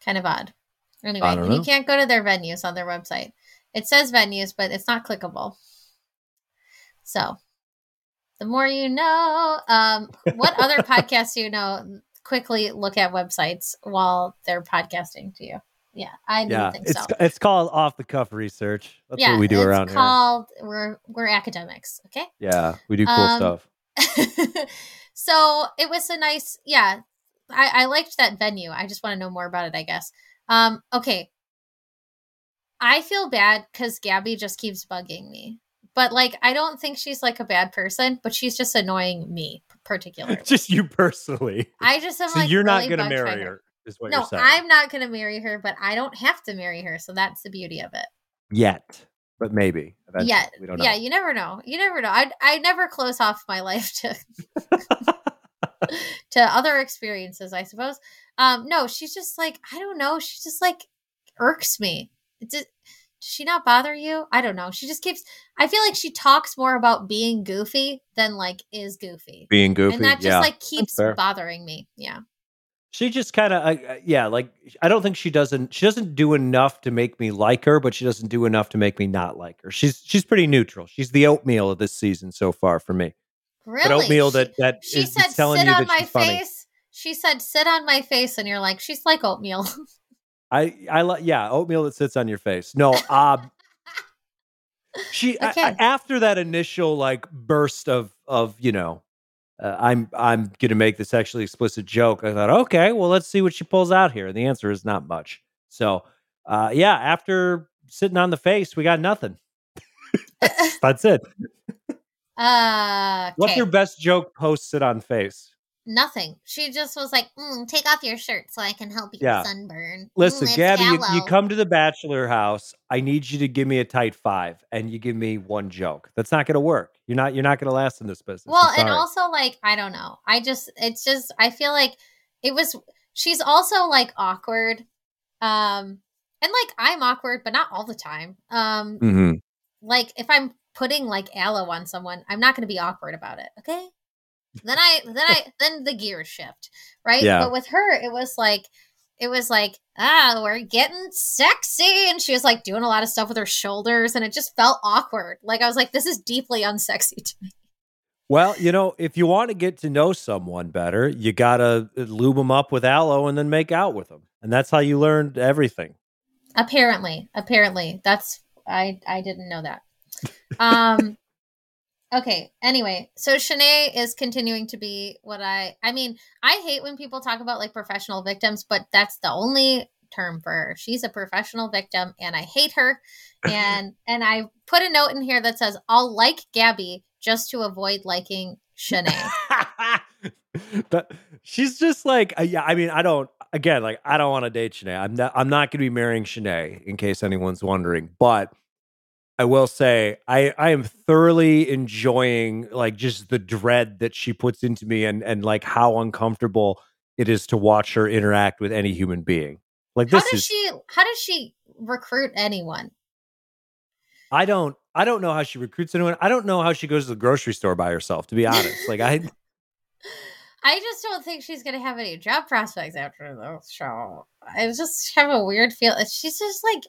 Kind of odd. Anyway, I don't and you can't go to their venues on their website. It says venues, but it's not clickable. So, the more you know. Um, what other *laughs* podcasts do you know? Quickly look at websites while they're podcasting to you. Yeah, I Yeah, think it's so. it's called off the cuff research. That's yeah, what we do it's around called we're we're academics. Okay. Yeah, we do cool Um, stuff. *laughs* so it was a nice yeah I, I liked that venue i just want to know more about it i guess um okay i feel bad because gabby just keeps bugging me but like i don't think she's like a bad person but she's just annoying me particularly *laughs* Just you personally. i just am So like you're not going to marry her, is what no you're saying. i'm not gonna marry her but i don't have to marry her so that's the beauty of it Yet, but maybe. Eventually. yeah we don't know. yeah you never know you never know i i never close off my life to *laughs* to other experiences, I suppose. Um, no, she's just like, I don't know. She just like irks me. It's just, does she not bother you? I don't know. She just keeps, I feel like she talks more about being goofy than like is goofy. Being goofy. and that just yeah. like keeps bothering me. Yeah. she just kind of uh, yeah like i don't think she doesn't she doesn't do enough to make me like her but she doesn't do enough to make me not like her she's she's pretty neutral she's the oatmeal of this season so far for me Really? but oatmeal She- that that she is said, telling sit you on that my she's funny face. She said, sit on my face. And you're like, she's like oatmeal. *laughs* i i like yeah oatmeal that sits on your face. No um *laughs* she Okay. after that initial like burst of of you know uh, i'm i'm gonna make the sexually explicit joke i thought okay well let's see what she pulls out here. And the answer is not much. So uh yeah after sitting on the face we got nothing. *laughs* That's it. Uh, what's your best joke post sit on face Nothing. She just was like, mm, "Take off your shirt so I can help you Yeah. sunburn." Mm, Listen, it's Gabby, you, you come to the bachelor house. I need you to give me a tight five, and you give me one joke. That's not going to work. You're not. You're not going to last in this business. Well, and also like I don't know. I just it's just I feel like it was she's also like awkward. Um and like I'm awkward, but not all the time. Um mm-hmm. like if I'm putting like aloe on someone, I'm not going to be awkward about it, okay? Then I then I then the gears shift, right? Yeah. But with her it was like it was like, ah, we're getting sexy. And she was like doing a lot of stuff with her shoulders, and it just felt awkward. Like, I was like, this is deeply unsexy to me. Well, you know, if you want to get to know someone better, you got to lube them up with aloe and then make out with them. And that's how you learned everything. Apparently, apparently, that's I I didn't know that. Um, okay. Anyway, so Shanae is continuing to be what I I mean. I hate when people talk about like professional victims, but that's the only term for her. She's a professional victim, and I hate her. *coughs* And and I put a note in here that says I'll like Gabby just to avoid liking Shanae. *laughs* but she's just like, uh, yeah, I mean, I don't, again, like, I don't want to date Shanae. I'm not, I'm not going to be marrying Shanae in case anyone's wondering. But I will say, I, I am thoroughly enjoying like just the dread that she puts into me and, and like how uncomfortable it is to watch her interact with any human being. Like, How does is, she how does she recruit anyone? I don't, I don't know how she recruits anyone. I don't know how she goes to the grocery store by herself, to be honest. Like, I, *laughs* I just don't think she's gonna have any job prospects after the show. I just have a weird feel. She's just like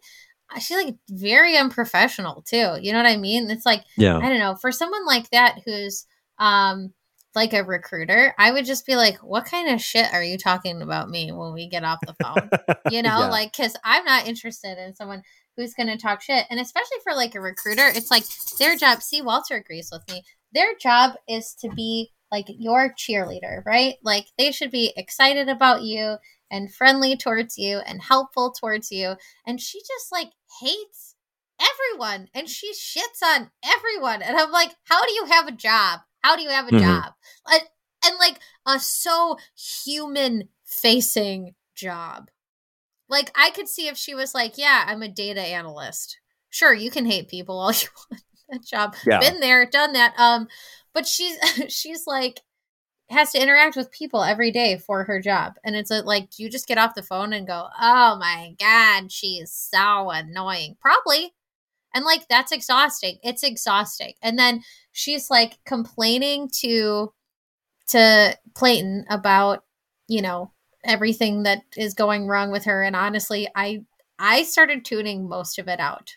she's like very unprofessional too. You know what I mean? It's like yeah. I don't know for someone like that who's um like a recruiter. I would just be like, what kind of shit are you talking about me when we get off the phone? *laughs* You know, Yeah. like because I'm not interested in someone who's going to talk shit, and especially for like a recruiter, it's like their job. See, Walter agrees with me. Their job is to be like your cheerleader, right? Like they should be excited about you and friendly towards you and helpful towards you. And she just like hates everyone and she shits on everyone. And I'm like, how do you have a job? How do you have a Mhm. job? And, and like a so human facing job. Like I could see if she was like, yeah, I'm a data analyst. Sure, you can hate people all *laughs* you want. That job. Yeah. Been there, done that. Um, but she's *laughs* she's like has to interact with people every day for her job. And it's uh, like, do you just get off the phone and go, oh my God, she is so annoying? Probably. And like, that's exhausting. It's exhausting. And then she's like complaining to, to Clayton about, you know, everything that is going wrong with her. And honestly, I, I started tuning most of it out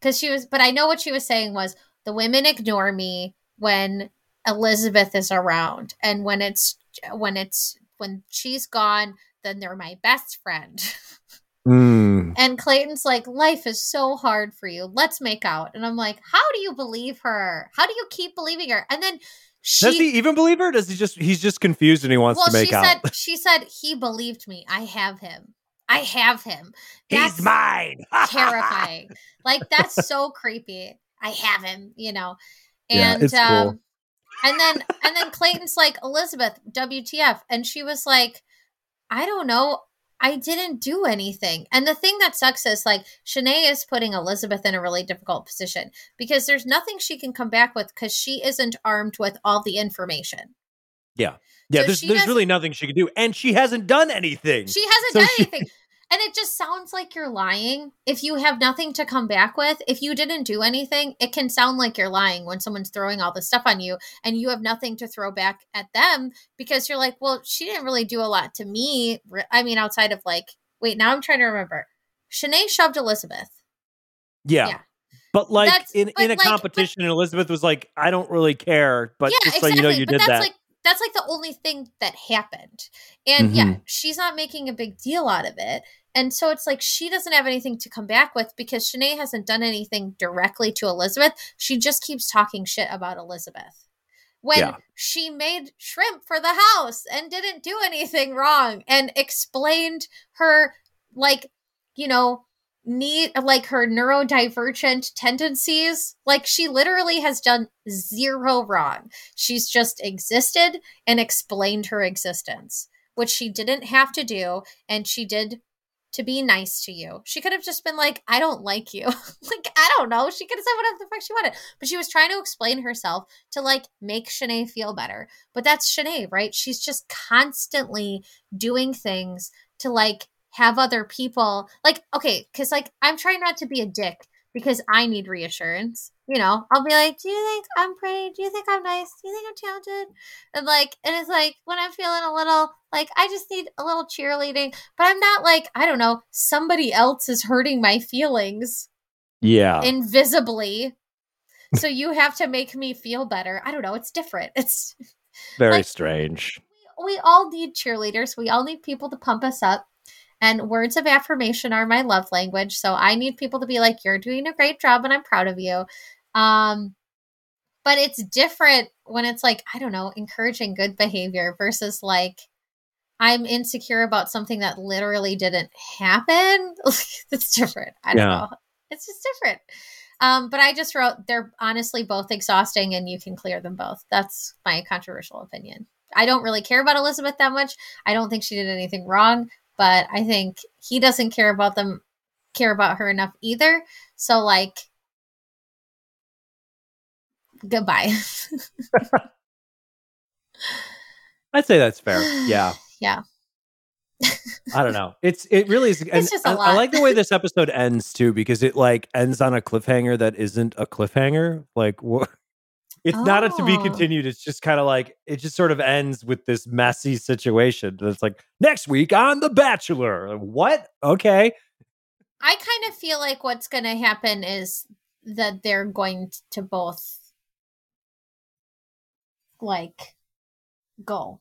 because she was, but I know what she was saying was the women ignore me when Elizabeth is around and when it's when it's when she's gone then they're my best friend Mm. and Clayton's like life is so hard for you let's make out and I'm like how do you believe her how do you keep believing her and then she Does he even believe her? Does he just he's just confused and he wants well to make she out? said she said he believed me I have him I have him That's- he's mine. *laughs* terrifying. like that's so creepy. I have him, you know. Yeah, And it's cool. And then and then Clayton's like, Elizabeth, WTF. And she was like, I don't know. I didn't do anything. And the thing that sucks is like Shanae is putting Elizabeth in a really difficult position because there's nothing she can come back with because she isn't armed with all the information. Yeah. Yeah, So there's there's really nothing she can do. And she hasn't done anything. She hasn't So done she- anything. And it just sounds like you're lying. If you have nothing to come back with, if you didn't do anything, it can sound like you're lying when someone's throwing all this stuff on you and you have nothing to throw back at them because you're like, well, she didn't really do a lot to me. I mean, outside of like, wait, now I'm trying to remember. Shanae shoved Elizabeth. yeah. yeah. But like That's- in, but in a like- but- competition, Elizabeth was like, I don't really care, but yeah, just exactly. so you know you but did that. like that's like the only thing that happened. And yeah, Mhm. she's not making a big deal out of it. And so it's like she doesn't have anything to come back with because Shanae hasn't done anything directly to Elizabeth. She just keeps talking shit about Elizabeth. When Yeah. she made shrimp for the house and didn't do anything wrong and explained her like, you know, need like her neurodivergent tendencies like she literally has done zero wrong she's just existed and explained her existence which she didn't have to do and she did to be nice to you. She could have just been like, I don't like you. *laughs* like, I don't know. She could have said whatever the fuck she wanted. But she was trying to explain herself to like make Shanae feel better. But that's Shanae, right? She's just constantly doing things to like have other people like, okay, because like I'm trying not to be a dick because I need reassurance. You know, I'll be like, Do you think I'm pretty? Do you think I'm nice? Do you think I'm talented? And like, and it's like when I'm feeling a little like I just need a little cheerleading, but I'm not like, I don't know, somebody else is hurting my feelings. Yeah. Invisibly. so you have to make me feel better. I don't know. It's different. *laughs* It's very like, strange. We, we all need cheerleaders. We all need people to pump us up. And words of affirmation are my love language. So I need people to be like, you're doing a great job and I'm proud of you. Um, but it's different when it's like, I don't know, encouraging good behavior versus like, I'm insecure about something that literally didn't happen. *laughs* it's different. I don't yeah. know. It's just different. Um, but I just wrote they're honestly both exhausting and you can clear them both. That's my controversial opinion. I don't really care about Elizabeth that much. I don't think she did anything wrong, but I think he doesn't care about them care about her enough either. So like goodbye. *laughs* I'd say that's fair. *sighs* Yeah. yeah. I don't know. It's it really is. *laughs* It's just a I, lot. I like the way this episode ends too because it like ends on a cliffhanger that isn't a cliffhanger. Like what? It's oh. not a to be oh. continued. It's just kind of like it just sort of ends with this messy situation. It's like next week on The Bachelor. What? Okay. I kind of feel like what's going to happen is that they're going to both like go.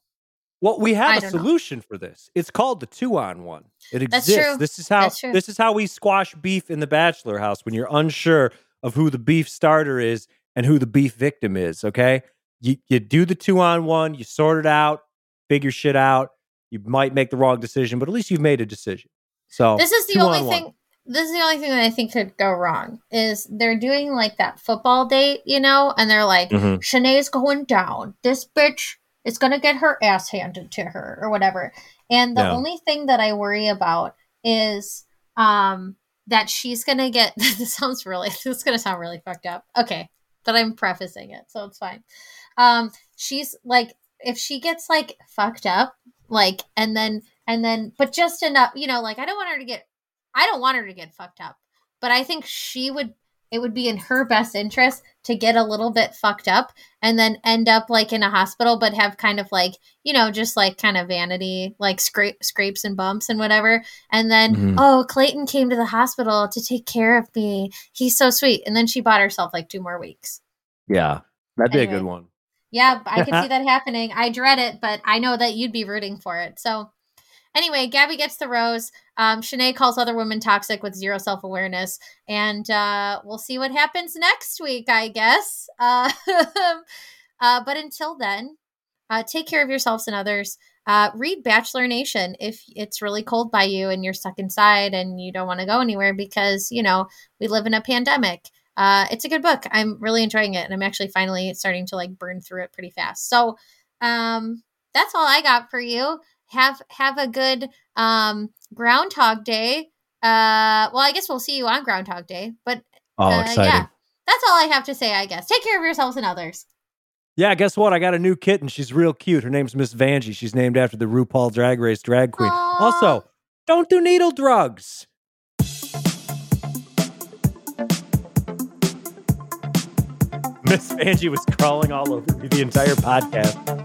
Well, we have a solution know. for this. It's called the two on one. It exists. This is how this is how we squash beef in the bachelor house when you're unsure of who the beef starter is and who the beef victim is. Okay, you you do the two on one, you sort it out, figure shit out. You might make the wrong decision, but at least you've made a decision. So this is the only thing. One. This is the only thing that I think could go wrong is they're doing like that football date, you know, and they're like, mm-hmm. Shanae's going down. This bitch is gonna get her ass handed to her or whatever. And the only thing that I worry about is um that she's gonna get *laughs* this sounds really this is gonna sound really fucked up. Okay but I'm prefacing it, so it's fine. Um, she's like, if she gets like fucked up, like, and then, and then, but just enough, you know, like, I don't want her to get, I don't want her to get fucked up, but I think she would, it would be in her best interest to get a little bit fucked up and then end up like in a hospital, but have kind of like, you know, just like kind of vanity, like scrape, scrapes and bumps and whatever. And then, mm-hmm. oh, Clayton came to the hospital to take care of me. He's so sweet. And then she bought herself like two more weeks. Yeah, that'd anyway. be a good one. Yeah, I can see *laughs* that happening. I dread it, but I know that you'd be rooting for it. So, anyway, Gabby gets the rose. Um, Shanae calls other women toxic with zero self awareness, and uh, we'll see what happens next week, I guess. Uh, *laughs* uh, but until then, uh, take care of yourselves and others. Uh, read Bachelor Nation if it's really cold by you and you're stuck inside and you don't want to go anywhere because you know we live in a pandemic uh, it's a good book. I'm really enjoying it, and I'm actually finally starting to like burn through it pretty fast. So, um, that's all I got for you. Have have a good um, Groundhog Day. Uh, well, I guess we'll see you on Groundhog Day, but oh, uh, exciting. yeah, that's all I have to say. I guess take care of yourselves and others. Yeah, guess what? I got a new kitten. She's real cute. Her name's Miss Vanjie. She's named after the RuPaul Drag Race drag queen. Aww. Also, don't do needle drugs. Miss Vanjie was crawling all over me the entire podcast.